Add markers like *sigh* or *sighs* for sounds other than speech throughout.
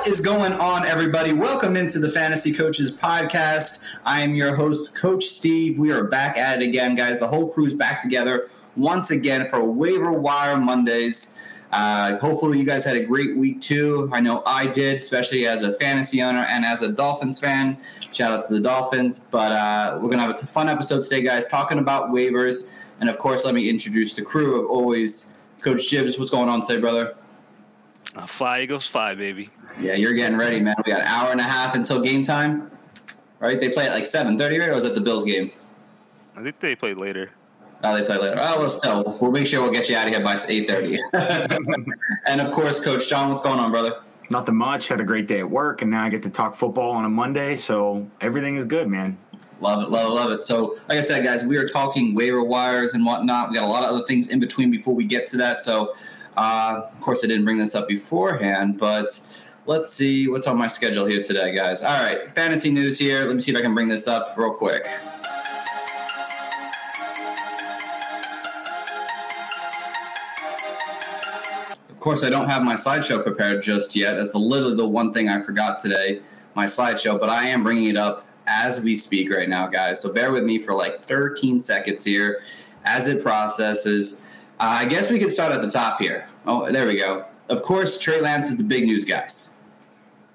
What is going on, everybody? Welcome into the Fantasy Coaches Podcast. I am your host, Coach Steve. We are back at it again, guys. The whole crew's back together once again for Waiver Wire Mondays. Uh, hopefully, you guys had a great week too. I know I did, especially as a fantasy owner and as a Dolphins fan. Shout out to the Dolphins. But uh, we're going to have a fun episode today, guys, talking about waivers. And of course, let me introduce the crew of always. Coach Jibbs, what's going on today, brother? Uh, fly Eagles fly, baby. Yeah, you're getting ready, man. We got an hour and a half until game time. Right? They play at like seven thirty, right? Or was it the Bills game? I think they played later. Oh, they play later. Oh, well, still, we'll make sure we'll get you out of here by eight thirty. *laughs* and of course, Coach John, what's going on, brother? Nothing much. Had a great day at work, and now I get to talk football on a Monday, so everything is good, man. Love it, love it, love it. So, like I said, guys, we are talking waiver wires and whatnot. We got a lot of other things in between before we get to that. So, uh, of course, I didn't bring this up beforehand, but let's see what's on my schedule here today, guys. All right, fantasy news here. Let me see if I can bring this up real quick. Of course, I don't have my slideshow prepared just yet. That's literally the one thing I forgot today, my slideshow. But I am bringing it up as we speak right now, guys. So bear with me for like 13 seconds here as it processes. Uh, I guess we could start at the top here. Oh, there we go. Of course, Trey Lance is the big news, guys.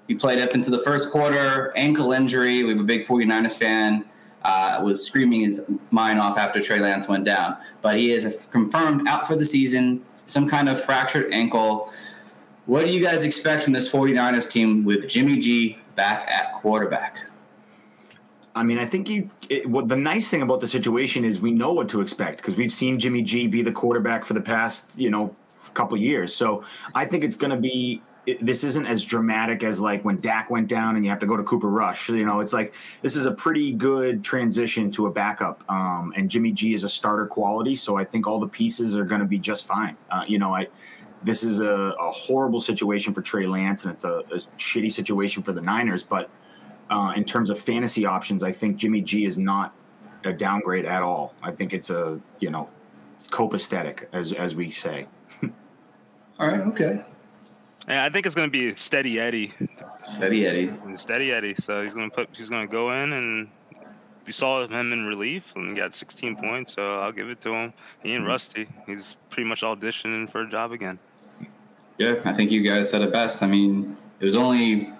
He played up into the first quarter, ankle injury. We have a big 49ers fan. Uh, was screaming his mind off after Trey Lance went down. But he is confirmed out for the season, some kind of fractured ankle. What do you guys expect from this 49ers team with Jimmy G back at quarterback? I mean, I think you. It, the nice thing about the situation is we know what to expect because we've seen Jimmy G be the quarterback for the past, you know, couple years. So I think it's going to be. It, this isn't as dramatic as like when Dak went down and you have to go to Cooper Rush. You know, it's like this is a pretty good transition to a backup. Um, and Jimmy G is a starter quality, so I think all the pieces are going to be just fine. Uh, you know, I. This is a, a horrible situation for Trey Lance, and it's a, a shitty situation for the Niners, but uh, in terms of fantasy options, I think Jimmy G is not a downgrade at all. I think it's a you know copacetic as as we say. *laughs* All right, okay. And I think it's going to be steady Eddie. Steady Eddie. Steady Eddie. So he's going to put. He's going to go in and. We saw him in relief and he got 16 points, so I'll give it to him. He ain't rusty. He's pretty much auditioning for a job again. Yeah, I think you guys said it best. I mean, it was only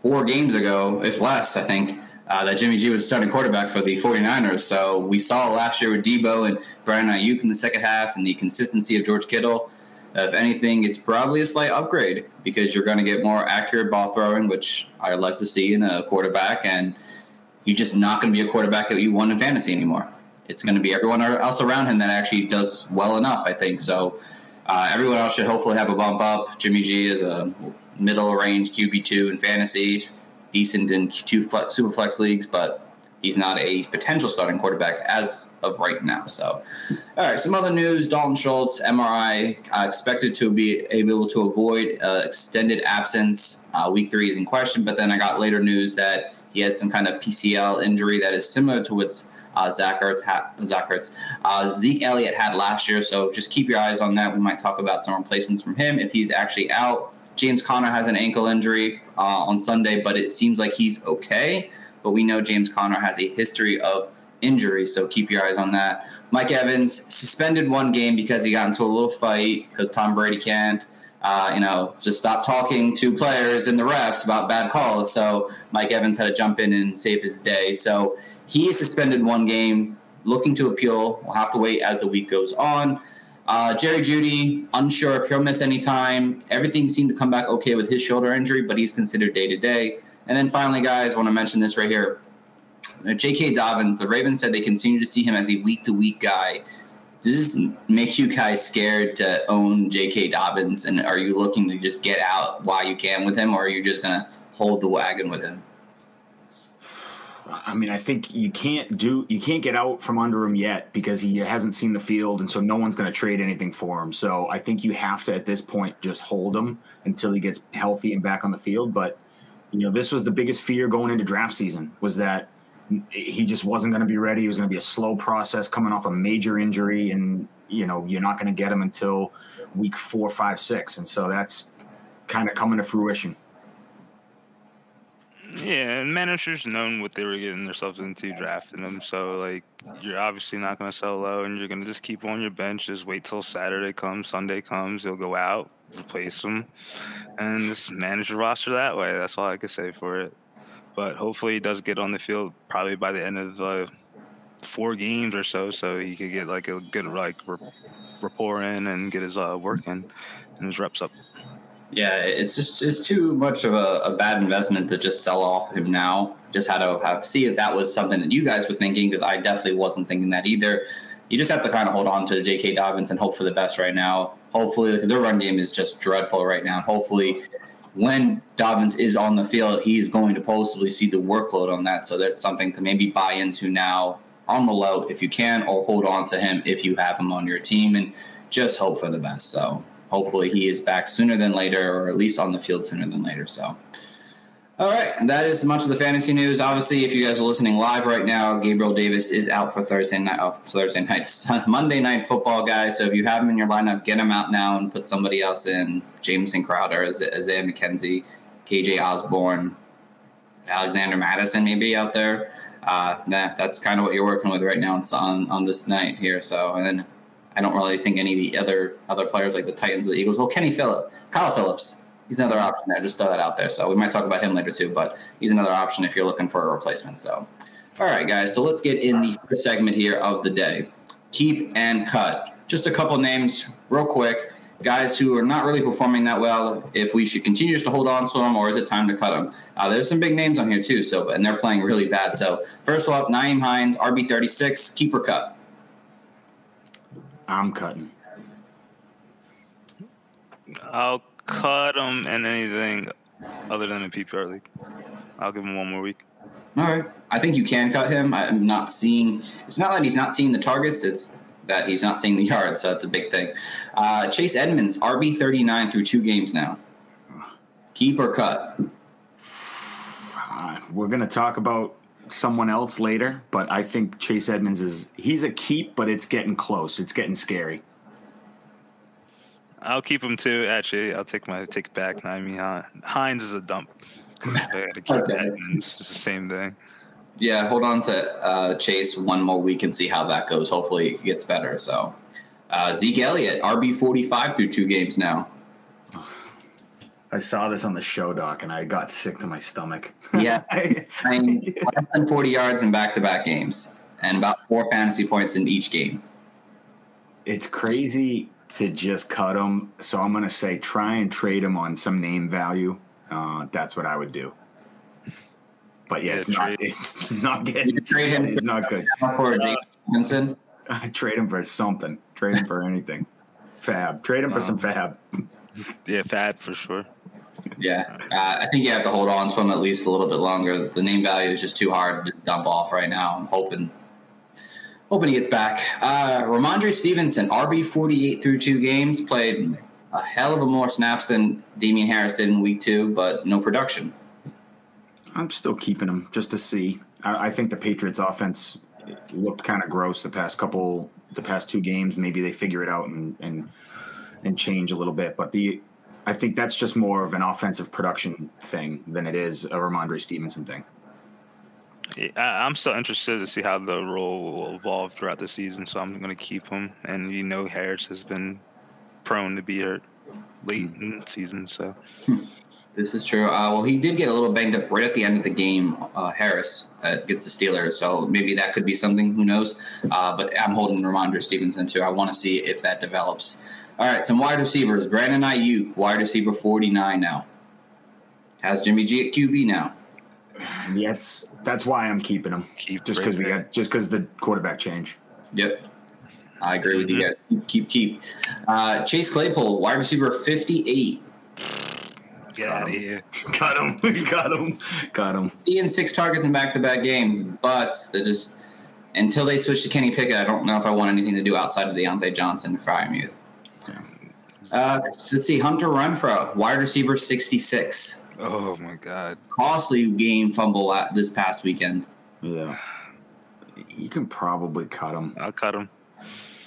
four games ago, if less, I think, uh, that Jimmy G was starting quarterback for the 49ers. So we saw last year with Debo and Brian Aiyuk in the second half and the consistency of George Kittle. If anything, it's probably a slight upgrade because you're going to get more accurate ball throwing, which I like to see in a quarterback. And you're just not going to be a quarterback that you won in fantasy anymore. It's going to be everyone else around him that actually does well enough, I think. So uh, everyone else should hopefully have a bump up. Jimmy G is a middle range QB two in fantasy, decent in two flex, super flex leagues, but he's not a potential starting quarterback as of right now. So, all right, some other news: Dalton Schultz MRI uh, expected to be able to avoid uh, extended absence. Uh, week three is in question, but then I got later news that he has some kind of PCL injury that is similar to what's uh, Zach Ertz, ha- Zach Ertz. Uh, Zeke Elliott had last year, so just keep your eyes on that. We might talk about some replacements from him if he's actually out. James Conner has an ankle injury uh, on Sunday, but it seems like he's okay. But we know James Conner has a history of injury, so keep your eyes on that. Mike Evans suspended one game because he got into a little fight because Tom Brady can't. Uh, you know, just stop talking to players and the refs about bad calls. So Mike Evans had to jump in and save his day. So he is suspended one game, looking to appeal. We'll have to wait as the week goes on. Uh, Jerry Jeudy, unsure if he'll miss any time. Everything seemed to come back okay with his shoulder injury, but he's considered day to day. And then finally, guys, I want to mention this right here. Uh, J.K. Dobbins, the Ravens said they continue to see him as a week to week guy. Does this make you guys scared to own J.K. Dobbins? And are you looking to just get out while you can with him, or are you just going to hold the wagon with him? I mean, I think you can't do you can't get out from under him yet because he hasn't seen the field, and so no one's going to trade anything for him. So I think you have to at this point just hold him until he gets healthy and back on the field. But you know, this was the biggest fear going into draft season was that he just wasn't going to be ready. It was going to be a slow process coming off a major injury, and you know, you're not going to get him until week four, five, six, and so that's kind of coming to fruition. Yeah, and managers known what they were getting themselves into drafting them. So like you're obviously not going to sell low, and you're going to just keep on your bench. Just wait till Saturday comes, Sunday comes, you'll go out, replace them, and just manage your roster that way. That's all I could say for it. But hopefully he does get on the field probably by the end of uh, four games or so, so he could get like a good like rapport in and get his uh, work in and his reps up. Yeah, it's just it's too much of a, a, bad investment to just sell off him now. Just had to have see if that was something that you guys were thinking because I definitely wasn't thinking that either. You just have to kind of hold on to J.K. Dobbins and hope for the best right now. Hopefully, because their run game is just dreadful right now. Hopefully, when Dobbins is on the field, he's going to possibly see the workload on that. So that's something to maybe buy into now on the low if you can, or hold on to him if you have him on your team, and just hope for the best. So hopefully he is back sooner than later, or at least on the field sooner than later. So. All right, that is much of the fantasy news. Obviously, if you guys are listening live right now, Gabriel Davis is out for Thursday night. Oh, Thursday night, *laughs* Monday night football, guys. So if you have him in your lineup, get him out now and put somebody else in. Jamison Crowder, Isaiah McKenzie, KJ Osborn, Alexander Mattison, maybe out there. Uh, that's kind of what you're working with right now on on this night here. So and then I don't really think any of the other other players like the Titans or the Eagles. Well, Kenny Phillips, Kyle Phillips, he's another option there. Just throw that out there. So we might talk about him later too, but he's another option if you're looking for a replacement. So, all right, guys. So let's get in the first segment here of the day. Keep and cut. Just a couple names, real quick. Guys who are not really performing that well. If we should continue just to hold on to them, or is it time to cut them? Uh, there's some big names on here too. So, and they're playing really bad. So, first of all, Nyheim Hines, RB 36, keeper cut. I'm cutting. I'll cut him in anything other than a PPR league. I'll give him one more week. All right. I think you can cut him. I'm not seeing. It's not that he's not seeing the targets. It's that he's not seeing the *laughs* yards. So that's a big thing. Uh, Chase Edmonds, RB 39 through two games now. Keep or cut? Uh, we're going to talk about someone else later, but I think Chase Edmonds is he's a keep, but it's getting close. It's getting scary. I'll keep him too. Actually, I'll take my take back. I mean, Hines is a dump. okay. Edmonds. It's the same thing. Yeah, hold on to uh, Chase one more week and see how that goes. Hopefully, it gets better. So, uh, Zeke Elliott, RB forty five through two games now. I saw this on the show doc and I got sick to my stomach. Yeah. *laughs* I mean, *laughs* less than 40 yards in back to back games and about four fantasy points in each game. It's crazy to just cut him. So I'm going to say try and trade him on some name value. Uh, that's what I would do. But yeah, yeah it's, not, it's, *laughs* it's not good. You trade him it's not good. For uh, Jake I trade him for something. Trade him for anything. Fab. Trade him for some fab. Yeah, fab for sure. Yeah, uh, I think you have to hold on to him at least a little bit longer. The name value is just too hard to dump off right now. I'm hoping, hoping he gets back. Uh, Rhamondre Stevenson, RB 48 through two games, played a hell of a more snaps than Damien Harris did in week two, but no production. I'm still keeping him just to see. I, I think the Patriots' offense looked kind of gross the past couple, the past two games. Maybe they figure it out and and and change a little bit, but the I think that's just more of an offensive production thing than it is a Rhamondre Stevenson thing. I'm still interested to see how the role will evolve throughout the season, so I'm going to keep him. And you know, Harris has been prone to be hurt late hmm. in the season, so. This is true. Uh, well, he did get a little banged up right at the end of the game, uh, Harris, uh, against the Steelers. So maybe that could be something. Who knows? Uh, but I'm holding Rhamondre Stevenson too. I want to see if that develops. All right, some wide receivers. Brandon Aiyuk, wide receiver 49 now. Has Jimmy G at QB now. Yeah, that's that's why I'm keeping him. Keep just because we there. got just because the quarterback change. Yep. I agree with you guys. Keep, keep, keep. Uh, Chase Claypool, wide receiver 58. Get out of here. *laughs* *laughs* Got him. got him. Got him. Seeing six targets in back to back games, but they just, until they switch to Kenny Pickett, I don't know if I want anything to do outside of Diontae Johnson for Freiermuth. Uh, let's see. Hunter Renfrow, wide receiver 66. Oh my god. Costly game fumble la- this past weekend. Yeah. You can probably cut him. I'll cut him.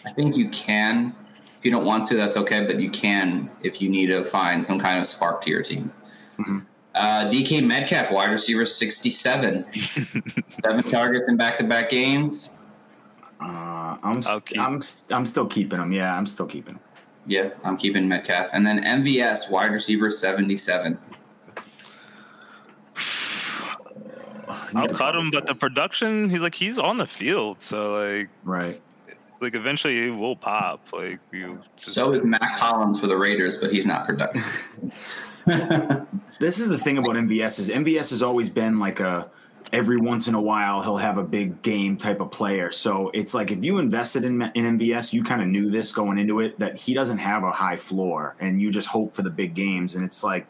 I think you can. If you don't want to, that's okay, but you can if you need to find some kind of spark to your team. Mhm. Uh, DK Metcalf, wide receiver 67. *laughs* Seven targets in back to back games. Uh, I'm I'll st- keep- I'm st- I'm still keeping him. Yeah, I'm still keeping him. Yeah, I'm keeping Metcalf. And then MVS, wide receiver 77. I'll cut him, but the production, he's like he's on the field, so like Right. like eventually he will pop. Like you. Just, So is Mack Hollins for the Raiders, but he's not productive. *laughs* This is the thing about MVS is MVS has always been like a every once in a while he'll have a big game type of player. So it's like if you invested in in MVS, you kind of knew this going into it that he doesn't have a high floor, and you just hope for the big games. And it's like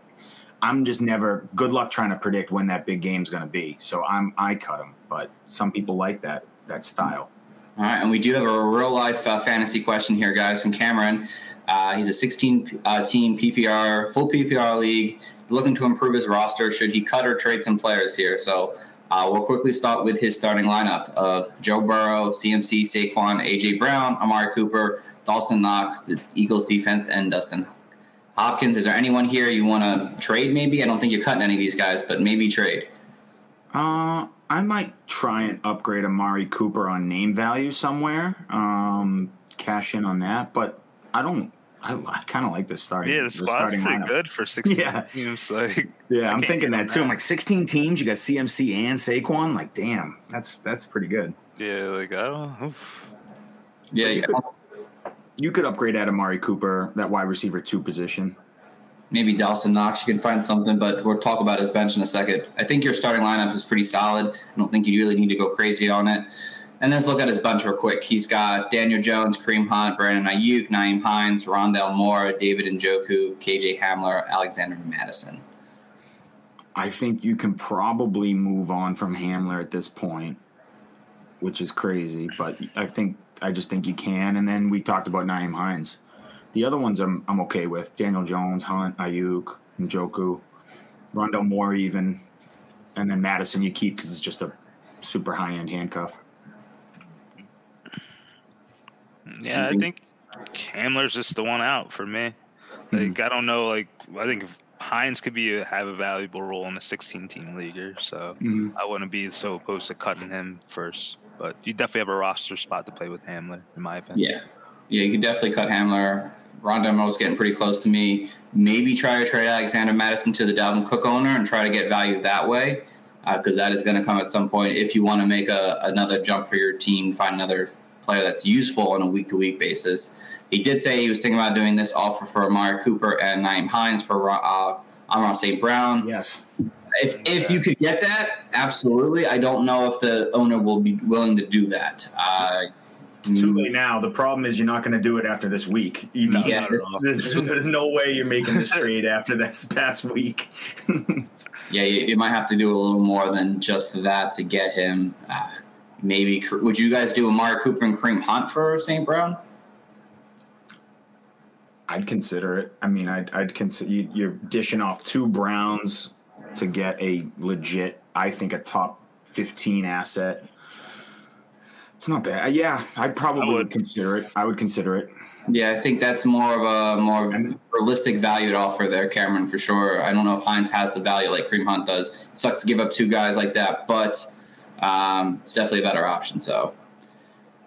I'm just never good luck trying to predict when that big game's going to be. So I'm I cut him, but some people like that that style. All right, and we do have a real life uh, fantasy question here, guys, from Cameron. Uh, he's a 16 uh, team PPR, full PPR league, looking to improve his roster. Should he cut or trade some players here? So uh, we'll quickly start with his starting lineup of Joe Burrow, CMC, Saquon, AJ Brown, Amari Cooper, Dawson Knox, the Eagles defense, and Dustin Hopkins. Is there anyone here you want to trade? Maybe I don't think you're cutting any of these guys, but maybe trade. Uh, I might try and upgrade Amari Cooper on name value somewhere. Um, cash in on that, but I don't. I, I kind of like this starting. yeah, the this squad's starting pretty lineup. good for 16 Yeah. teams. Like Yeah, I I'm thinking get on that too. I'm like 16 teams. You got CMC and Saquon. Like, damn, that's that's pretty good. yeah, like I don't. oof. Yeah, yeah. You could upgrade at Amari Cooper, that wide receiver two position. maybe Dawson Knox, you can find something, but we'll talk about his bench in a second. I think your starting lineup is pretty solid. I don't think you really need to go crazy on it. And let's look at his bunch real quick. He's got Daniel Jones, Kareem Hunt, Brandon Aiyuk, Nyheim Hines, Rondale Moore, David Njoku, KJ Hamler, Alexander Mattison. I think you can probably move on from Hamler at this point, which is crazy, but I think I just think you can. And then we talked about Nyheim Hines. The other ones I'm I'm okay with. Daniel Jones, Hunt, Aiyuk, Njoku, Rondale Moore even. And then Mattison you keep because it's just a super high end handcuff. Yeah, I think Hamler's just the one out for me. Like I don't know. Like I think Hines could be a, have a valuable role in a 16 team leaguer, so Mhm. I wouldn't be so opposed to cutting him first. But you definitely have a roster spot to play with Hamler, in my opinion. Yeah. Yeah, you could definitely cut Hamler. Rondale Moore's getting pretty close to me. Maybe try to trade Alexander Mattison to the Dalvin Cook owner and try to get value that way, because that is going to come at some point if you want to make a, another jump for your team, find another player that's useful on a week to week basis. He did say he was thinking about doing this offer for Amari Cooper and Nyheim Hines for uh, Amon St. Brown. Yes. If, if you could get that, absolutely. I don't know if the owner will be willing to do that. Uh, It's too late now. The problem is you're not going to do it after this week. You No, can't- Yeah, not at *laughs* there's, all. there's, there's no way you're making this *laughs* trade after this past week. *laughs* Yeah, you, you might have to do a little more than just that to get him. Uh, maybe would you guys do Amari Cooper and Kareem Hunt for St. Brown? I'd consider it. I mean, I'd, I'd consider you, you're dishing off two Browns to get a legit, I think, a top 15 asset. It's not bad. Uh, Yeah, I'd probably I would. would. consider it. I would consider it. Yeah, I think that's more of a more realistic value to offer there, Cameron, for sure. I don't know if Hines has the value like Kareem Hunt does. It sucks to give up two guys like that, but um, it's definitely a better option. So,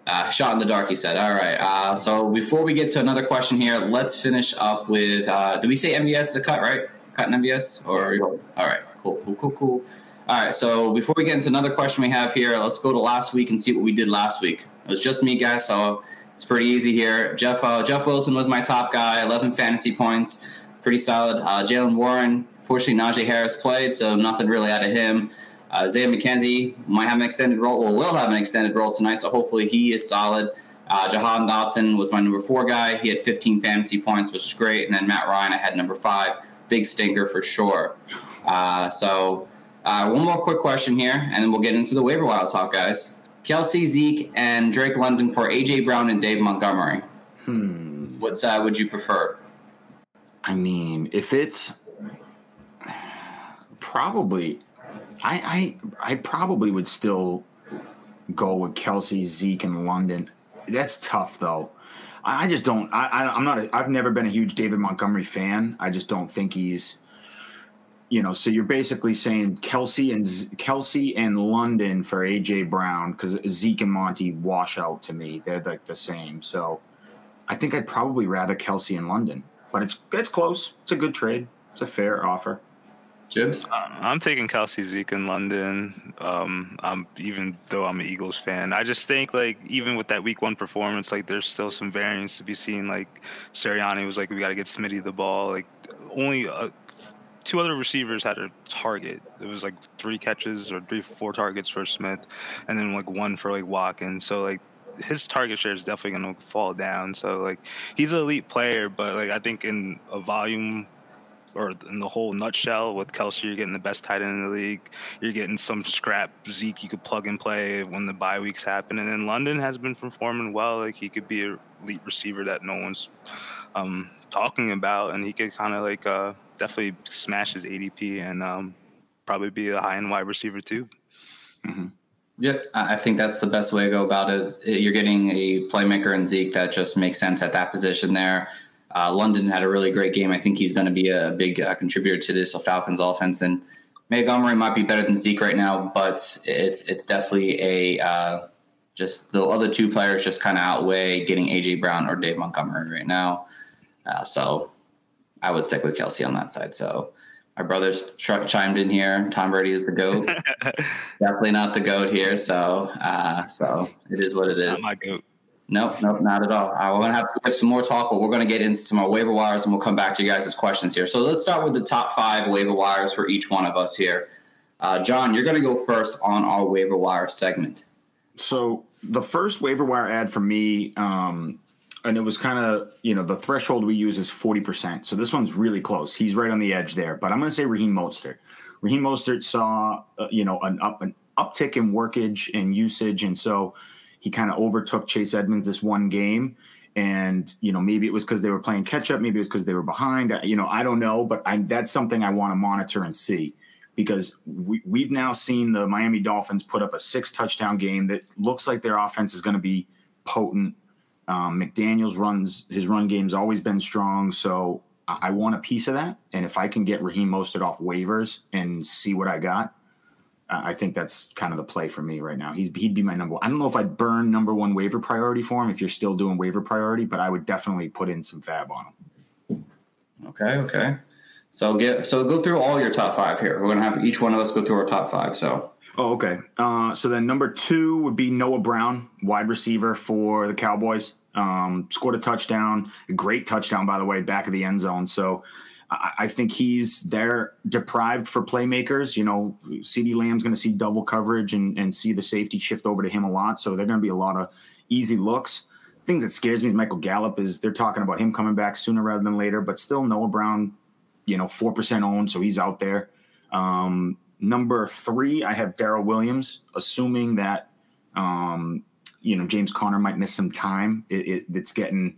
uh, shot in the dark, he said. All right. Uh, so before we get to another question here, let's finish up with. Uh, do we say MVS is a cut, right? Cut in MVS, or all right, cool, cool, cool, cool. All right. So before we get into another question we have here, let's go to last week and see what we did last week. It was just me, guys. So it's pretty easy here. Jeff uh, Jeff Wilson was my top guy, 11 fantasy points, pretty solid. Uh, Jaylen Warren, fortunately, Najee Harris played, so nothing really out of him. Uh, Isaiah McKenzie might have an extended role, or will have an extended role tonight, so hopefully he is solid. Uh, Jahan Dotson was my number four guy. He had 15 fantasy points, which is great. And then Matt Ryan, I had number five. Big stinker for sure. Uh, so, uh, one more quick question here, and then we'll get into the waiver wire talk, guys. Kelce, Zeke, and Drake London for AJ Brown and Dave Montgomery. Hmm. What side would you prefer? I mean, if it's probably, I I I probably would still go with Kelce, Zeke, and London. That's tough though. I I just don't. I, I I'm not. A, I've never been a huge David Montgomery fan. I just don't think he's. You know, so you're basically saying Kelce and Kelce and London for AJ Brown because Zeke and Monty wash out to me. They're like the same. So I think I'd probably rather Kelce in London, but it's it's close. It's a good trade. It's a fair offer. Jibbs? I'm taking Kelce Zeke in London. Um, I'm even though I'm an Eagles fan. I just think like even with that Week One performance, like there's still some variance to be seen. Like Sirianni was like, we got to get Smitty the ball. Like only uh, two other receivers had a target. It was like three catches or three, four targets for Smith, and then like one for like Watkins. So like his target share is definitely going to fall down. So like he's an elite player, but like I think in a volume or in the whole nutshell with Kelce, you're getting the best tight end in the league. You're getting some scrap Zeke you could plug and play when the bye weeks happen. And then London has been performing well. Like he could be a elite receiver that no one's um, talking about, and he could kind of like uh, definitely smash his ADP and um, probably be a high end wide receiver too. Mm-hmm. Yeah, I think that's the best way to go about it. You're getting a playmaker in Zeke that just makes sense at that position there. Uh, London had a really great game. I think he's going to be a big uh, contributor to this Falcons offense. And Montgomery might be better than Zeke right now, but it's it's definitely a uh, just the other two players just kind of outweigh getting AJ Brown or Dave Montgomery right now. Uh, so I would stick with Kelce on that side. So my brothers ch- chimed in here. Tom Brady is the goat. *laughs* Definitely not the goat here. So uh, so it is what it is. Not my goat. Nope, nope, not at all. Uh, we're going to have to give some more talk, but we're going to get into some more waiver wires and we'll come back to you guys' questions here. So let's start with the top five waiver wires for each one of us here. Uh, John, you're going to go first on our waiver wire segment. So the first waiver wire ad for me, um, and it was kind of you know the threshold we use is forty percent. So this one's really close. He's right on the edge there. But I'm going to say Raheem Mostert. Raheem Mostert saw uh, you know an up an uptick in workage and usage, and so he kind of overtook Chase Edmonds this one game. And you know maybe it was because they were playing catch up, maybe it was because they were behind. You know I don't know, but I, that's something I want to monitor and see because we, we've now seen the Miami Dolphins put up a six touchdown game that looks like their offense is going to be potent. Um, McDaniels runs his run game's always been strong, so I, I, want a piece of that. And if I can get Raheem Mostert off waivers and see what I got, I think that's kind of the play for me right now. He's he'd be my number. One. I don't know if I'd burn number one waiver priority for him if you're still doing waiver priority, but I would definitely put in some fab on him. Okay, okay. So get so go through all your top five here. We're gonna have each one of us go through our top five. So Oh, okay. Uh, so then number two would be Noah Brown, wide receiver for the Cowboys. Um, scored a touchdown, a great touchdown, by the way, back of the end zone. So I, think he's they're deprived for playmakers. You know, CeeDee Lamb's going to see double coverage and, and see the safety shift over to him a lot. So they're going to be a lot of easy looks. Things that scares me is Michael Gallup is they're talking about him coming back sooner rather than later, but still Noah Brown, you know, four percent owned, so he's out there. Um, Number three, I have Darrel Williams, assuming that um, you know James Conner might miss some time. It, it, it's getting,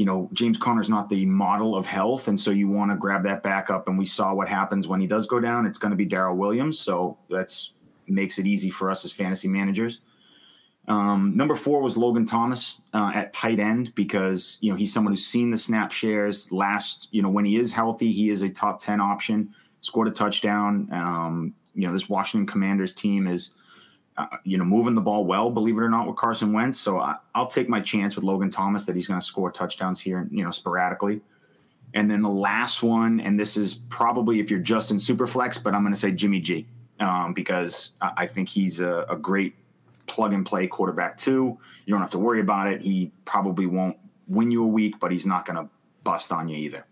you know, James Conner's not the model of health, and so you want to grab that back up. And we saw what happens when he does go down. It's going to be Darrel Williams, so that's makes it easy for us as fantasy managers. Um, number four was Logan Thomas uh, at tight end because you know he's someone who's seen the snap shares last. You know when he is healthy, he is a top ten option scored a touchdown. Um, you know, this Washington Commanders team is, uh, you know, moving the ball well, believe it or not, with Carson Wentz. So I, will take my chance with Logan Thomas that he's going to score touchdowns here, you know, sporadically. And then the last one, and this is probably if you're just in Superflex, but I'm going to say Jimmy G um, because I, I, think he's a, a great plug and play quarterback too. You don't have to worry about it. He probably won't win you a week, but he's not going to bust on you either.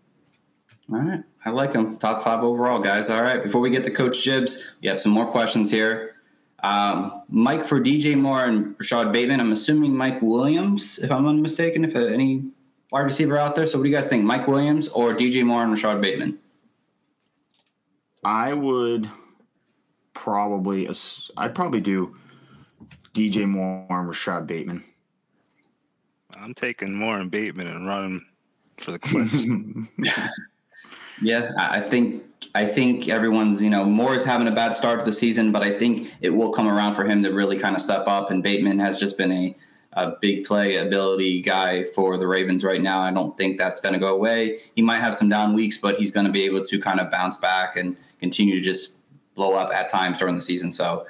All right. I like him. Top five overall, guys. All right. Before we get to Coach Jibbs, we have some more questions here. Um, Mike for DJ Moore and Rashod Bateman. I'm assuming Mike Williams, if I'm unmistaken, if any wide receiver out there. So what do you guys think? Mike Williams or DJ Moore and Rashod Bateman? I would probably, I'd probably do DJ Moore and Rashod Bateman. I'm taking Moore and Bateman and running for the *laughs* cliffs. *laughs* yeah, I think I think everyone's you know Moore is having a bad start to the season, but I think it will come around for him to really kind of step up. And Bateman has just been a a big play ability guy for the Ravens right now. I don't think that's going to go away. He might have some down weeks, but he's going to be able to kind of bounce back and continue to just blow up at times during the season. So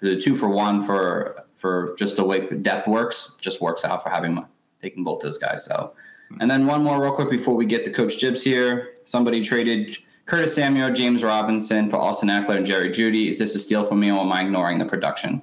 the two for one for for just the way depth works, just works out for having taking both those guys. So, and then one more real quick before we get to Coach Jibbs here. Somebody traded Curtis Samuel, James Robinson for Austin Ekeler and Jerry Jeudy. Is this a steal for me, or am I ignoring the production?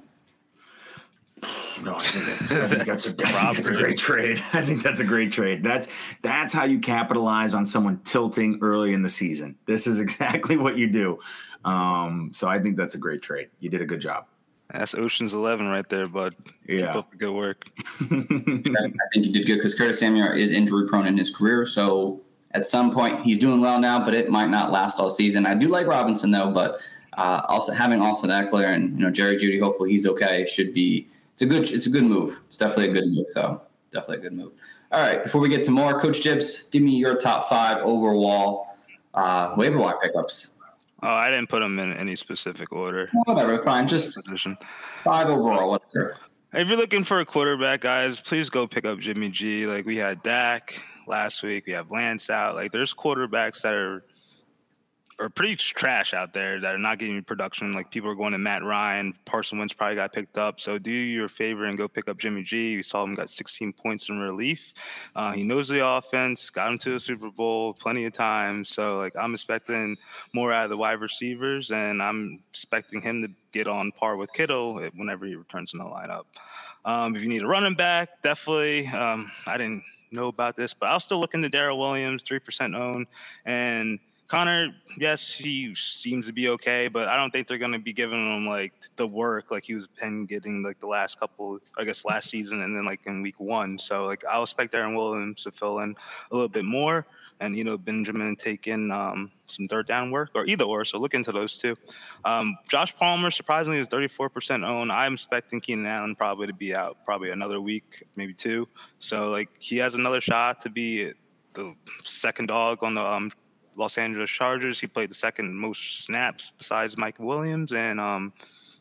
No, I think that's, I think that's, a, *laughs* that's a great trade. *laughs* I think that's a great trade. That's that's how you capitalize on someone tilting early in the season. This is *laughs* exactly what you do. Um, so I think that's a great trade. You did a good job. That's Ocean's Eleven right there, bud. Yeah. Keep up the good work. *laughs* I think you did good because Curtis Samuel is injury prone in his career. So at some point, he's doing well now, but it might not last all season. I do like Robinson though, but uh, also having Austin Ekeler and you know Jerry Jeudy, hopefully he's okay. Should be it's a good it's a good move. It's definitely a good move. So definitely a good move. All right, before we get to more, Coach Jibbs, give me your top five overall uh, waiver wire pickups. Oh, I didn't put them in any specific order. Whatever, fine. Just position. five overall, whatever. If you're looking for a quarterback, guys, please go pick up Jimmy G. Like we had Dak last week, we have Lance out. Like there's quarterbacks that are are pretty trash out there that are not getting production. Like people are going to Matt Ryan, Carson Wentz probably got picked up. So do your favor and go pick up Jimmy G. We saw him got 16 points in relief. Uh, he knows the offense, got him to the Super Bowl plenty of times. So like I'm expecting more out of the wide receivers, and I'm expecting him to get on par with Kittle whenever he returns in the lineup. Um, if you need a running back, definitely. Um, I didn't know about this, but I'll still look into Darrel Williams, three percent owned, and Conner, yes, he seems to be okay, but I don't think they're going to be giving him like the work like he was been getting like the last couple, I guess, last season and then like in week one. So like I'll expect Aaron Williams to fill in a little bit more, and you know Benjamin take in um, some third down work or either or. So look into those two. Um, Josh Palmer surprisingly is 34% owned. I'm expecting Keenan Allen probably to be out probably another week, maybe two. So like he has another shot to be the second dog on the um, Los Angeles Chargers. He played the second most snaps besides Mike Williams, and um,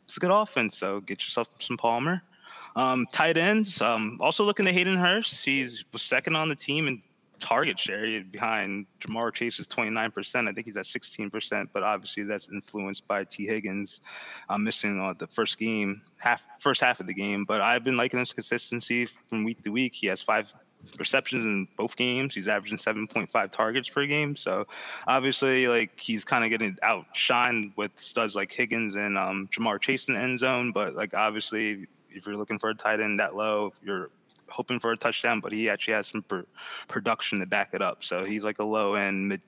it's a good offense. So get yourself some Palmer. Um, tight ends. Um, also looking to Hayden Hurst. He's was second on the team in target share behind Ja'Marr Chase is 29%. I think he's at 16%, but obviously that's influenced by T. Higgins uh, missing uh, the first game, half first half of the game. But I've been liking his consistency from week to week. He has five receptions in both games. He's averaging 7.5 targets per game. So obviously, like he's kind of getting outshined with studs like Higgins and um, Ja'Marr Chase in the end zone. But like obviously, if you're looking for a tight end that low, you're hoping for a touchdown, but he actually has some per- production to back it up. So he's like a low end mid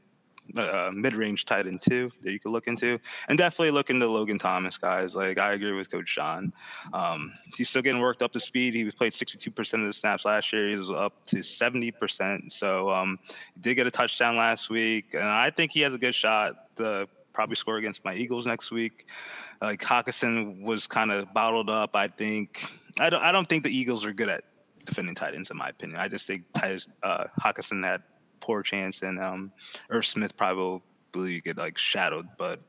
uh, mid-range tight end too that you could look into, and definitely look into Logan Thomas, guys. Like I agree with Coach Sean. Um, he's still getting worked up to speed. He played 62% of the snaps last year. He was up to 70%. So um, he did get a touchdown last week, and I think he has a good shot to probably score against my Eagles next week. Like Hockenson was kind of bottled up. I think I don't. I don't think the Eagles are good at defending tight ends, in my opinion. I just think uh, Hockenson had poor chance, and um, Irv Smith probably get like shadowed, but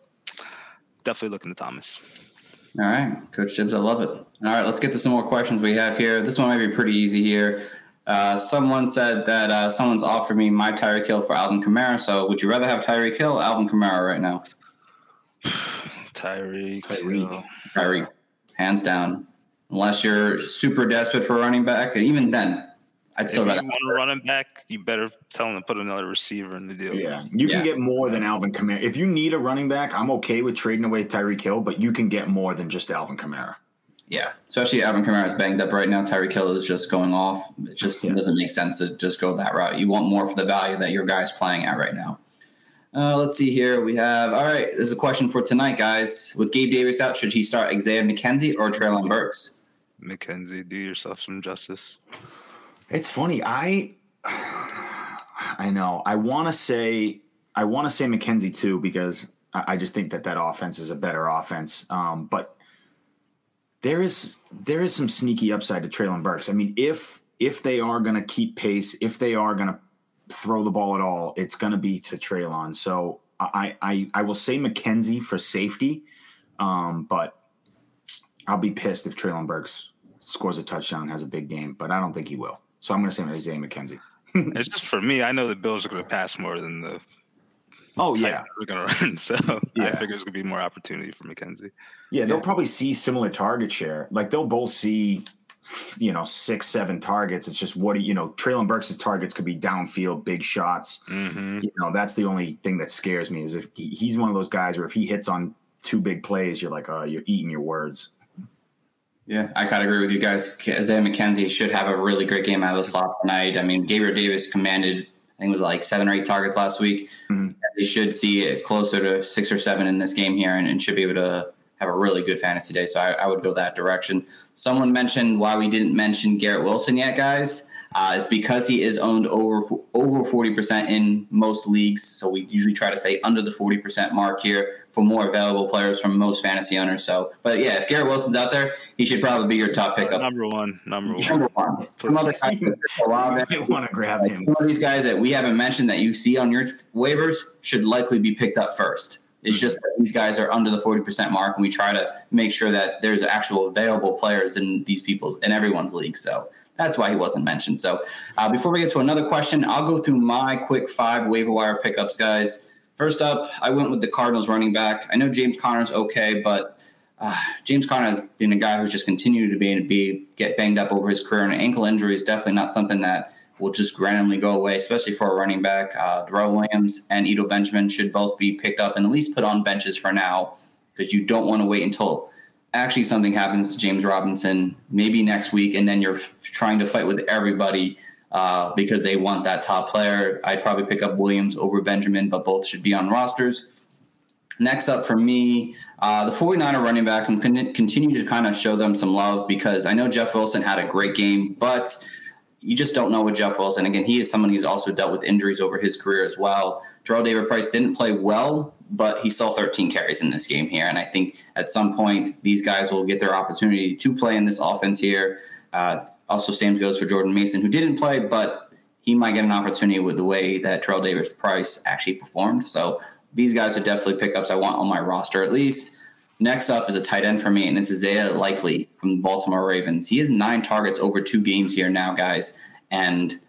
definitely looking to Thomas. All right, Coach Jibbs, I love it. All right, let's get to some more questions we have here. This one might be pretty easy here. Uh, someone said that uh, someone's offered me my Tyreek Hill for Alvin Kamara. So, would you rather have Tyreek Hill, Alvin Kamara, right now? *sighs* Tyreek. Tyreek. Tyreek, hands down. Unless you're super desperate for running back, and even then, I'd still if rather. you want to run him back, you better tell him to put another receiver in the deal. Yeah, you can get more than Alvin Kamara. If you need a running back, I'm okay with trading away Tyreek Hill, but you can get more than just Alvin Kamara. Yeah, especially Alvin Kamara is banged up right now. Tyreek Hill is just going off. It just yeah. doesn't make sense to just go that route. You want more for the value that your guy's playing at right now. Uh, let's see here. We have all right. This is a question for tonight, guys. With Gabe Davis out, should he start Isaiah McKenzie or Treylon Burks? McKenzie, do yourself some justice. It's funny. I I know. I want to say I want to say McKenzie too because I, I, just think that that offense is a better offense. Um, but there is there is some sneaky upside to Treylon Burks. I mean, if if they are going to keep pace, if they are going to throw the ball at all, it's going to be to Treylon. So I, I I will say McKenzie for safety, um, but I'll be pissed if Treylon Burks scores a touchdown, has a big game, but I don't think he will. So I'm going to say Isaiah McKenzie. *laughs* it's just for me. I know the Bills are going to pass more than the. Oh yeah, we're going *laughs* to run. So yeah. I figure there's going to be more opportunity for McKenzie. Yeah, they'll probably see similar target share. Like they'll both see, you know, six, seven targets. It's just what you know. Treylon Burks' targets could be downfield, big shots. Mm-hmm. You know, that's the only thing that scares me is if he, he's one of those guys where if he hits on two big plays, you're like, oh, you're eating your words. Yeah, I kind of agree with you guys. Isaiah McKenzie should have a really great game out of the slot tonight. I mean, Gabriel Davis commanded, I think it was like seven or eight targets last week. Mm-hmm. They should see it closer to six or seven in this game here and, and should be able to have a really good fantasy day. So I, I, would go that direction. Someone mentioned why we didn't mention Garrett Wilson yet, guys. Uh, it's because he is owned over over 40% in most leagues. So we usually try to stay under the 40% mark here for more available players from most fantasy owners. So, but yeah, if Garrett Wilson's out there, he should probably be your top pickup. Number one, number one. Number one. Some other guys, lot want to grab him. Some of these guys that we haven't mentioned that you see on your waivers should likely be picked up first. It's just that these guys are under the 40% mark, and we try to make sure that there's actual available players in these people's in everyone's league. So that's why he wasn't mentioned. So uh, before we get to another question, I'll go through my quick five waiver wire pickups, guys. First up, I went with the Cardinals running back. I know James Conner's okay, but uh, James Conner has been a guy who's just continued to be, be get banged up over his career, and an ankle injury is definitely not something that will just randomly go away, especially for a running back. Uh, Darrel Williams and Eno Benjamin should both be picked up and at least put on benches for now because you don't want to wait until actually something happens to James Robinson maybe next week, and then you're f- trying to fight with everybody uh, because they want that top player. I'd probably pick up Williams over Benjamin, but both should be on rosters. Next up for me, uh, the 49er running backs, going to continue to kind of show them some love because I know Jeff Wilson had a great game, but you just don't know with Jeff Wilson. Again, he is someone who's also dealt with injuries over his career as well. Tyrion Davis Price didn't play well, but he saw 13 carries in this game here. And I think at some point, these guys will get their opportunity to play in this offense here. Uh, also, same goes for Jordan Mason, who didn't play, but he might get an opportunity with the way that Tyrion Davis Price actually performed. So these guys are definitely pickups I want on my roster at least. Next up is a tight end for me, and it's Isaiah Likely from the Baltimore Ravens. He has nine targets over two games here now, guys, and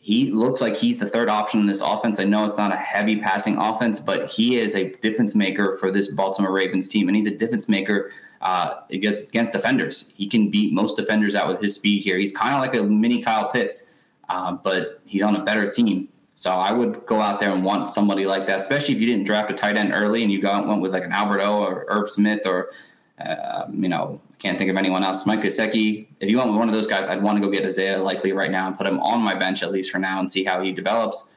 he looks like he's the third option in this offense. I know it's not a heavy passing offense, but he is a difference maker for this Baltimore Ravens team, and he's a difference maker uh, against, against defenders. He can beat most defenders out with his speed here. He's kind of like a mini Kyle Pitts, uh, but he's on a better team. So I would go out there and want somebody like that, especially if you didn't draft a tight end early and you got went with like an Alberto or Irv Smith or uh, you know I can't think of anyone else. Mike Gesicki. If you with one of those guys, I'd want to go get Isaiah Likely right now and put him on my bench at least for now and see how he develops.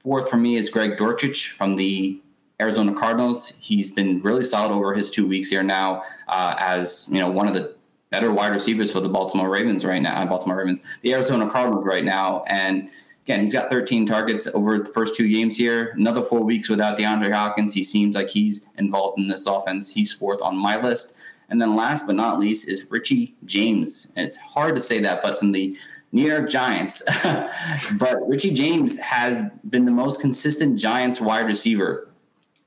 Fourth for me is Greg Dortch from the Arizona Cardinals. He's been really solid over his two weeks here now uh, as you know one of the better wide receivers for the Baltimore Ravens right now. Baltimore Ravens, the Arizona Cardinals right now, and again, he's got 13 targets over the first two games here. Another four weeks without DeAndre Hopkins. He seems like he's involved in this offense. He's fourth on my list. And then last but not least is Richie James. And it's hard to say that, but from the New York Giants. *laughs* but Richie James has been the most consistent Giants wide receiver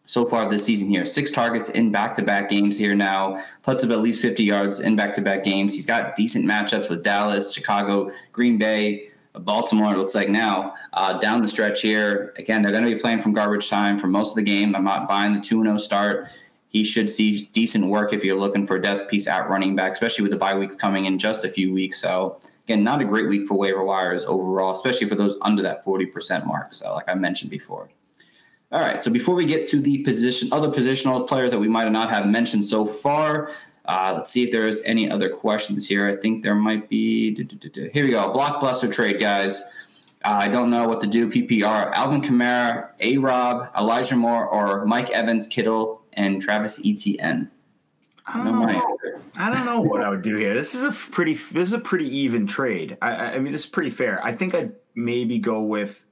so far this season here. Six targets in back to back games here now, puts up at least 50 yards in back to back games. He's got decent matchups with Dallas, Chicago, Green Bay. Baltimore, it looks like now, uh, down the stretch here. Again, they're going to be playing from garbage time for most of the game. I'm not buying the 2 0 start. He should see decent work if you're looking for a depth piece at running back, especially with the bye weeks coming in just a few weeks. So, again, not a great week for waiver wires overall, especially for those under that 40% mark. So, like I mentioned before. All right, so before we get to the position, other positional players that we might not have mentioned so far, uh, let's see if there's any other questions here. I think there might be. Here we go. Blockbuster trade, guys. Uh, I don't know what to do. PPR: Alvin Kamara, A. Rob, Elijah Moore, or Mike Evans, Kittle, and Travis Etienne. I don't know. I don't know what I would do here. This is a pretty. This is a pretty even trade. I, I mean, this is pretty fair. I think I'd maybe go with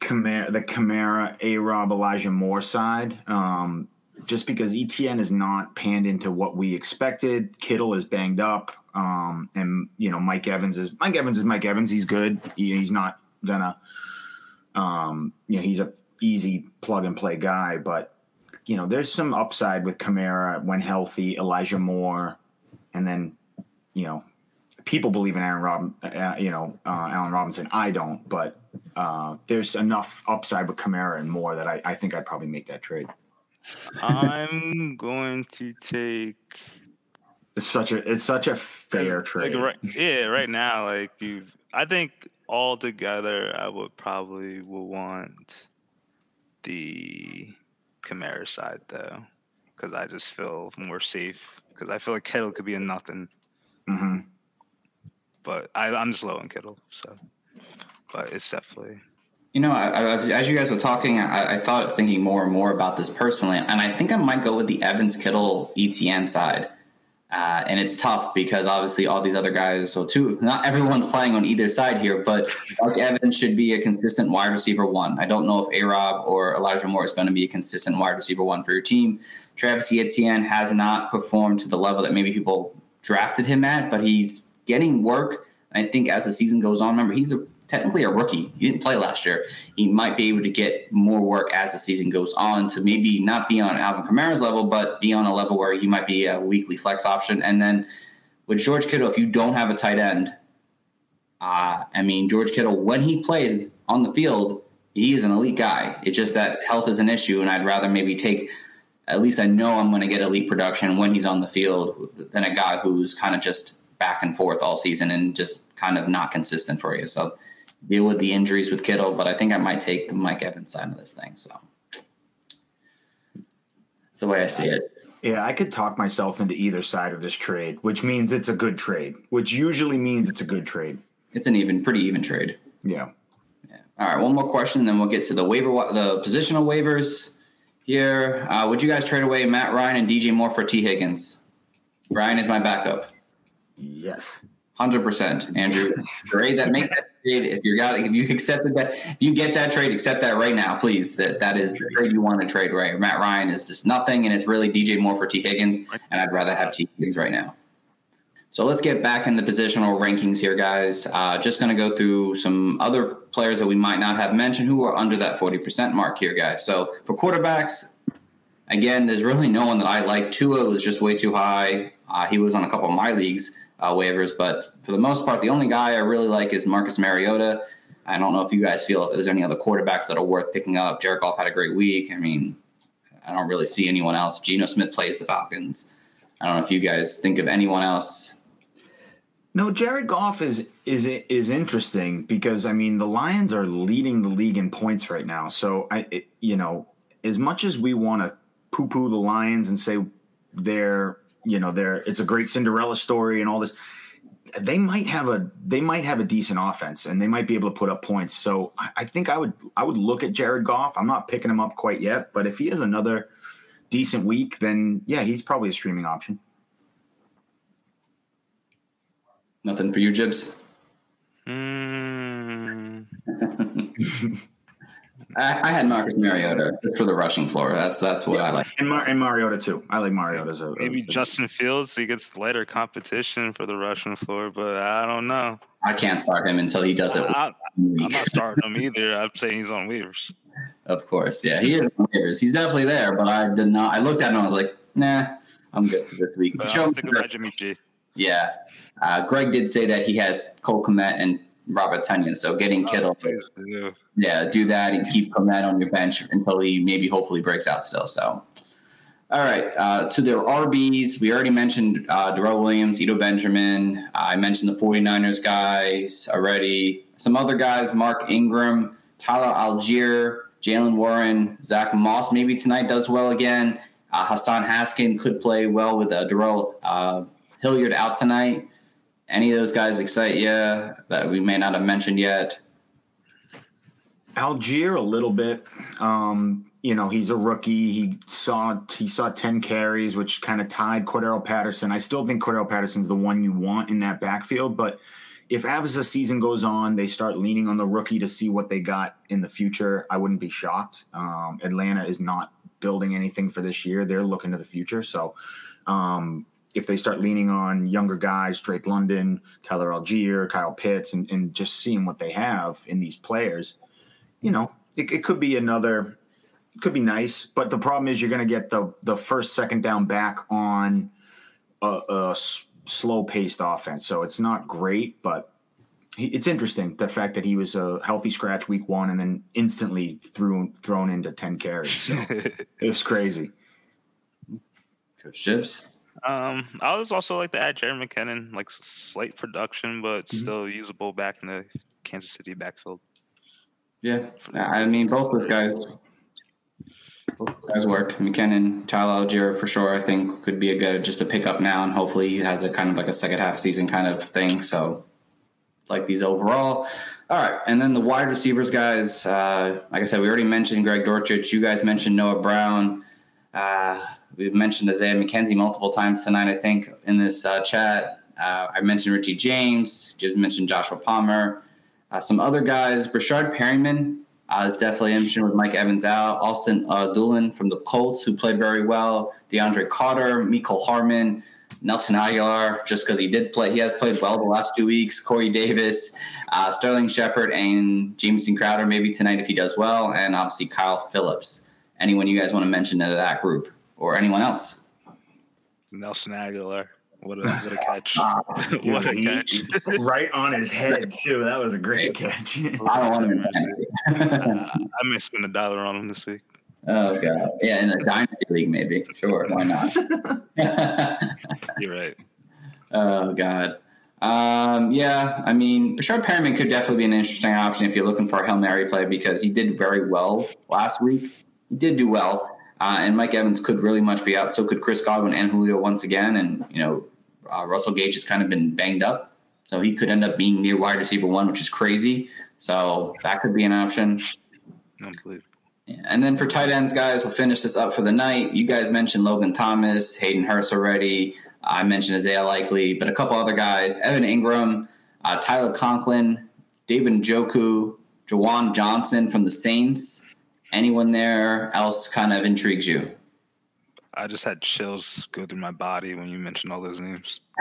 Kamara, the Kamara, A. Rob, Elijah Moore side. Um, just because ETN is not panned into what we expected. Kittle is banged up, um, and you know Mike Evans is Mike Evans is Mike Evans. He's good. He, he's not gonna, um, you know, he's a easy plug and play guy. But you know, there's some upside with Kamara when healthy. Elijah Moore, and then you know, people believe in A Rob, uh, you know, uh, Allen Robinson. I don't, but uh, there's enough upside with Kamara and Moore that I, I think I'd probably make that trade. I'm going to take. It's such a it's such a fair like, trade. right, yeah, right *laughs* now, like you, I think all together, I would probably will want the Kamara side though, because I just feel more safe. Because I feel like Kittle could be a nothing, Mm-hmm. but I, I'm just low on Kittle, so. But it's definitely You know, I, I, as you guys were talking, I, I thought thinking more and more about this personally, and I think I might go with the Evans Kittle ETN side. Uh, and it's tough because obviously all these other guys, so too, not everyone's playing on either side here, but Mark Evans should be a consistent wide receiver one. I don't know if A Rob or Elijah Moore is going to be a consistent wide receiver one for your team. Travis Etienne has not performed to the level that maybe people drafted him at, but he's getting work. I think as the season goes on, remember, he's a technically a rookie. He didn't play last year. He might be able to get more work as the season goes on to maybe not be on Alvin Kamara's level, but be on a level where he might be a weekly flex option. And then with George Kittle, if you don't have a tight end, uh, I mean, George Kittle, when he plays on the field, he is an elite guy. It's just that health is an issue, and I'd rather maybe take at least I know I'm going to get elite production when he's on the field than a guy who's kind of just back and forth all season and just kind of not consistent for you. So deal with the injuries with Kittle, but I think I might take the Mike Evans side of this thing. So that's the way I see it. Yeah, I could talk myself into either side of this trade, which means it's a good trade, which usually means it's a good trade. It's an even, pretty even trade. Yeah. Yeah. All right, one more question, then we'll get to the waiver, the positional waivers here. Uh, would you guys trade away Matt Ryan and DJ Moore for Tee Higgins? Ryan is my backup. Yes. Hundred percent, Andrew. Trade that make that trade. If you got, if you accepted that, if you get that trade, accept that right now, please. That that is the trade you want to trade. Right, Matt Ryan is just nothing, and it's really DJ Moore for Tee Higgins, and I'd rather have Tee Higgins right now. So let's get back in the positional rankings here, guys. Uh, just going to go through some other players that we might not have mentioned who are under that forty percent mark here, guys. So for quarterbacks, again, there's really no one that I like. Tua was just way too high. Uh, he was on a couple of my leagues uh, waivers, but for the most part, the only guy I really like is Marcus Mariota. I don't know if you guys feel there's any other quarterbacks that are worth picking up. Jared Goff had a great week. I mean, I don't really see anyone else. Geno Smith plays the Falcons. I don't know if you guys think of anyone else. No, Jared Goff is is is interesting because I mean the Lions are leading the league in points right now. So I, it, you know, as much as we want to poo poo the Lions and say they're you know they're it's a great Cinderella story and all this, they might have a they might have a decent offense and they might be able to put up points. So I, I think I would I would look at Jared Goff. I'm not picking him up quite yet, but if he has another decent week, then yeah, he's probably a streaming option. Nothing for you, Jibbs. Mm, *laughs* I, I had Marcus Mariota for the rushing floor. That's that's what I like. And, Mar- and Mariota too. I like Mariota as a maybe a- Justin Fields. He gets lighter competition for the Russian floor, but I don't know. I can't start him until he does it. I, I'm not starting him either. I'm saying he's on waivers. Of course, yeah, he is. on waivers. He's definitely there, but I did not. I looked at him and I was like, nah, I'm good for this week. But Show I was me thinking about Jimmy G. Yeah. Uh, Greg did say that he has Cole Kmet and Robert Tonyan. So getting Kittle, do. yeah, do that and keep Kmet on your bench until he maybe hopefully breaks out still. So, all right. Uh, to their RBs, we already mentioned uh, Darrel Williams, Eno Benjamin. I mentioned the 49ers guys already. Some other guys, Mark Ingram, Tyler Allgeier, Jaylen Warren, Zach Moss maybe tonight does well again. Uh, Hassan Haskin could play well with uh, Darrell uh, Hilliard out tonight. Any of those guys excite you that we may not have mentioned yet? Allgeier a little bit. Um, you know, he's a rookie. He saw he saw ten carries, which kind of tied Cordarrelle Patterson. I still think Cordarrelle Patterson's the one you want in that backfield, but if as the season goes on, they start leaning on the rookie to see what they got in the future, I wouldn't be shocked. Um, Atlanta is not building anything for this year; they're looking to the future. So, um, if they start leaning on younger guys, Drake London, Tyler Allgeier, Kyle Pitts, and, and just seeing what they have in these players, you know, it, it could be another, could be nice. But the problem is you're going to get the the first, second down back on a, a slow paced offense. So it's not great, but he, it's interesting the fact that he was a healthy scratch week one and then instantly threw thrown into ten carries. So *laughs* it was crazy. Coach Jibbs. Um, I was also like to add Jerry McKinnon, like slight production, but Mm-hmm. still usable back in the Kansas City backfield. Yeah, I mean both those guys. Both those guys work. McKinnon, Tyler Allgeier for sure. I think could be a good just a pick up now, and hopefully he has a kind of like a second half season kind of thing. So like these overall. All right, and then the wide receivers guys. Uh, like I said, we already mentioned Greg Dortch. You guys mentioned Noah Brown. Uh, we've mentioned Isaiah McKenzie multiple times tonight. I think in this uh, chat. Uh, I mentioned Richie James. Just mentioned Joshua Palmer. Uh, some other guys, Breshad Perriman uh, is definitely interesting with Mike Evans out. Austin uh, Dulin from the Colts, who played very well. DeAndre Carter, Mecole Hardman, Nelson Agholor, just because he did play, he has played well the last two weeks. Corey Davis, uh, Sterling Shepard, and Jamison Crowder maybe tonight if he does well, and obviously Kyle Phillips. Anyone you guys want to mention out of that group, or anyone else? Nelson Agholor. What a, what a *laughs* catch. Dude, *laughs* what a he- catch. *laughs* right on his head too. That was a great catch. I don't want him. Uh, I may spend a dollar on him this week. oh god, yeah, in a dynasty league maybe. Sure, why not? You're right. Oh God. Um, yeah, I mean, Breshad Perriman could definitely be an interesting option if you're looking for a Hail Mary play because he did very well last week. He did do well. Uh, and Mike Evans could really much be out. So could Chris Godwin and Julio once again. And, you know, uh, Russell Gage has kind of been banged up. So he could end up being near wide receiver one, which is crazy. So that could be an option. Unbelievable. Yeah, And then for tight ends, guys, we'll finish this up for the night. You guys mentioned Logan Thomas, Hayden Hurst already. I mentioned Isaiah Likely, but a couple other guys: Evan Engram, uh, Tyler Conklin, David Njoku, Juwan Johnson from the Saints. Anyone there else kind of intrigues you? I just had chills go through my body when you mentioned all those names. *laughs*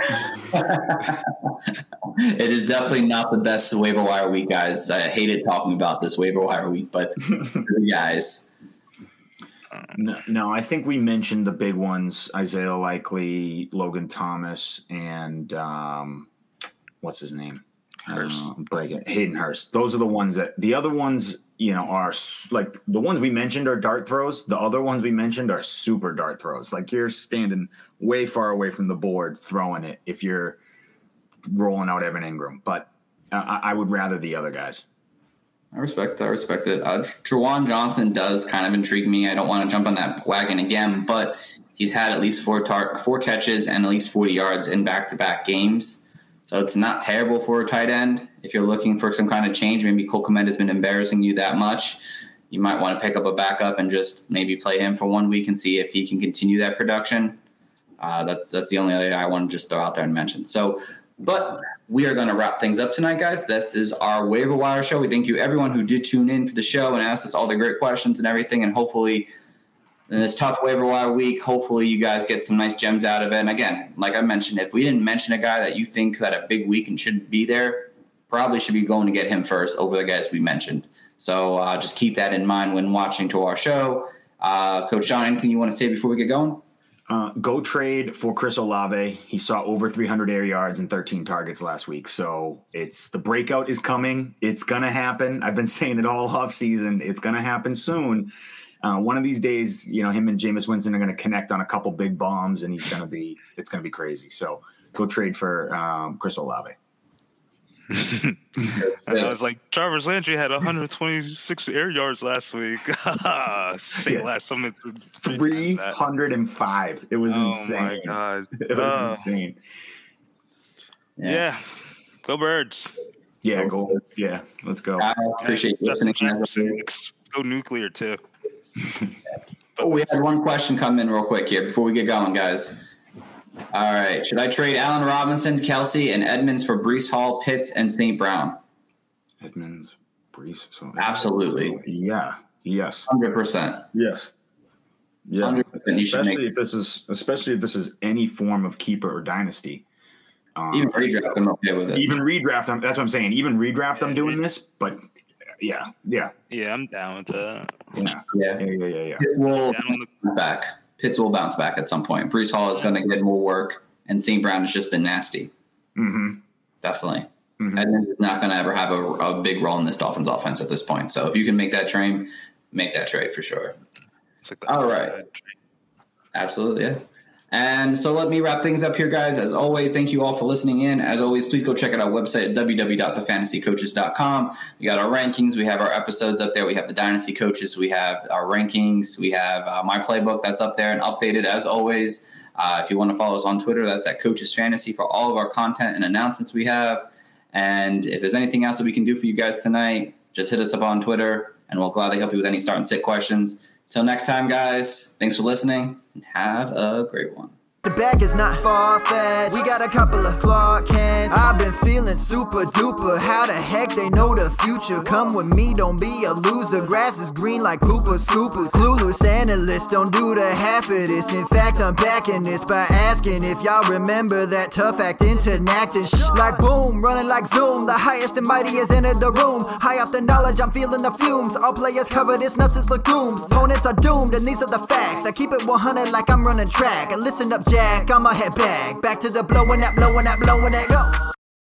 it is definitely not the best waiver wire week, guys. I hated talking about this waiver wire week, but *laughs* guys, No, no, I think we mentioned the big ones: Isaiah Likely, Logan Thomas, and um, what's his name? Hurst. Uh, break it. Hayden Hurst. Those are the ones that the other ones, you know, are like the ones we mentioned are dart throws. The other ones we mentioned are super dart throws. Like you're standing way far away from the board throwing it if you're rolling out Evan Engram. But uh, I, would rather the other guys. I respect. I respect it. Uh, Juwan Johnson does kind of intrigue me. I don't want to jump on that wagon again, but he's had at least four tar- four catches and at least 40 yards in back to back games. So it's not terrible for a tight end. If you're looking for some kind of change, maybe Cole Kmet has been embarrassing you that much. You might want to pick up a backup and just maybe play him for one week and see if he can continue that production. Uh, that's that's the only other I want to just throw out there and mention. So, but we are going to wrap things up tonight, guys. This is our waiver wire show. We thank you everyone who did tune in for the show and asked us all the great questions and everything. And hopefully, in this tough waiver wire week, hopefully you guys get some nice gems out of it. And again, like I mentioned, if we didn't mention a guy that you think had a big week and should be there, probably should be going to get him first over the guys we mentioned. So uh, just keep that in mind when watching to our show. Uh, Coach John, anything you want to say before we get going? Uh, go trade for Chris Olave. He saw over 300 air yards and 13 targets last week. So it's the breakout is coming. It's gonna happen. I've been *laughs* saying it all off season. It's gonna happen soon. Uh, one of these days, you know, him and Jameis Winston are gonna connect on a couple big bombs, and he's gonna be. It's gonna be crazy. So go trade for um, Chris Olave. And *laughs* I was like, Jarvis Landry had 126 air yards last week. *laughs* Say Yeah. last summit three times 305. It was Oh insane. my god! *laughs* It was Oh. insane. Yeah. Go birds. Yeah, go. Yeah, let's go. I appreciate you Justin listening. Jefferson. Go nuclear too. Oh, we had one question come in real quick here before we get going, guys. All right. Should I trade Allen Robinson, Kelce, and Edmonds for Breece Hall, Pitts, and St. Brown? Edmonds, Breece. So Absolutely. Yeah. Yes. 100%. Yes. Yeah. 100% Especially make. if this is especially if this is any form of keeper or dynasty. Um, Even redraft, I'm okay with it. even redraft. I'm, that's what I'm saying. Even redraft, I'm doing this. But yeah, yeah, Yeah, I'm down with that. yeah, yeah. yeah, yeah, yeah, yeah. Pitts will the back. Pitts will bounce back at some point. Breece Hall is going to get more work, and St. Brown has just been nasty. Mm-hmm. Definitely. Mhm. Edmonds is not going to ever have a, a big role in this Dolphins offense at this point. So if you can make that trade, make that trade for sure. It's like the All right. Absolutely, yeah. And so let me wrap things up here, guys. As always, thank you all for listening in. As always, please go check out our website at www.thefantasycoaches.com. We got our rankings. We have our episodes up there. We have the Dynasty Coaches. We have our rankings. We have uh, my playbook that's up there and updated as always. Uh, if you want to follow us on Twitter, that's at Coaches Fantasy for all of our content and announcements we have. And if there's anything else that we can do for you guys tonight, just hit us up on Twitter, and we'll gladly help you with any start and sit questions. Till next time, guys, thanks for listening and have a great one. The back is not far fetched. We got a couple of Clark Kents. I've been feeling super duper. How the heck they know the future? Come with me, don't be a loser. Grass is green like Cooper Scoopers. Clueless analysts don't do the half of this. In fact, I'm backing this by asking if y'all remember that tough acting to acting. Shh, like boom, running like zoom. The highest and mightiest entered the room. High off the knowledge, I'm feeling the fumes. All players cover this nuts as legumes. Opponents are doomed, and these are the facts. I keep it 100 like I'm running track. Listen up, Jack, I'ma head back. Back to the blowing that, blowing that, blowing that, go.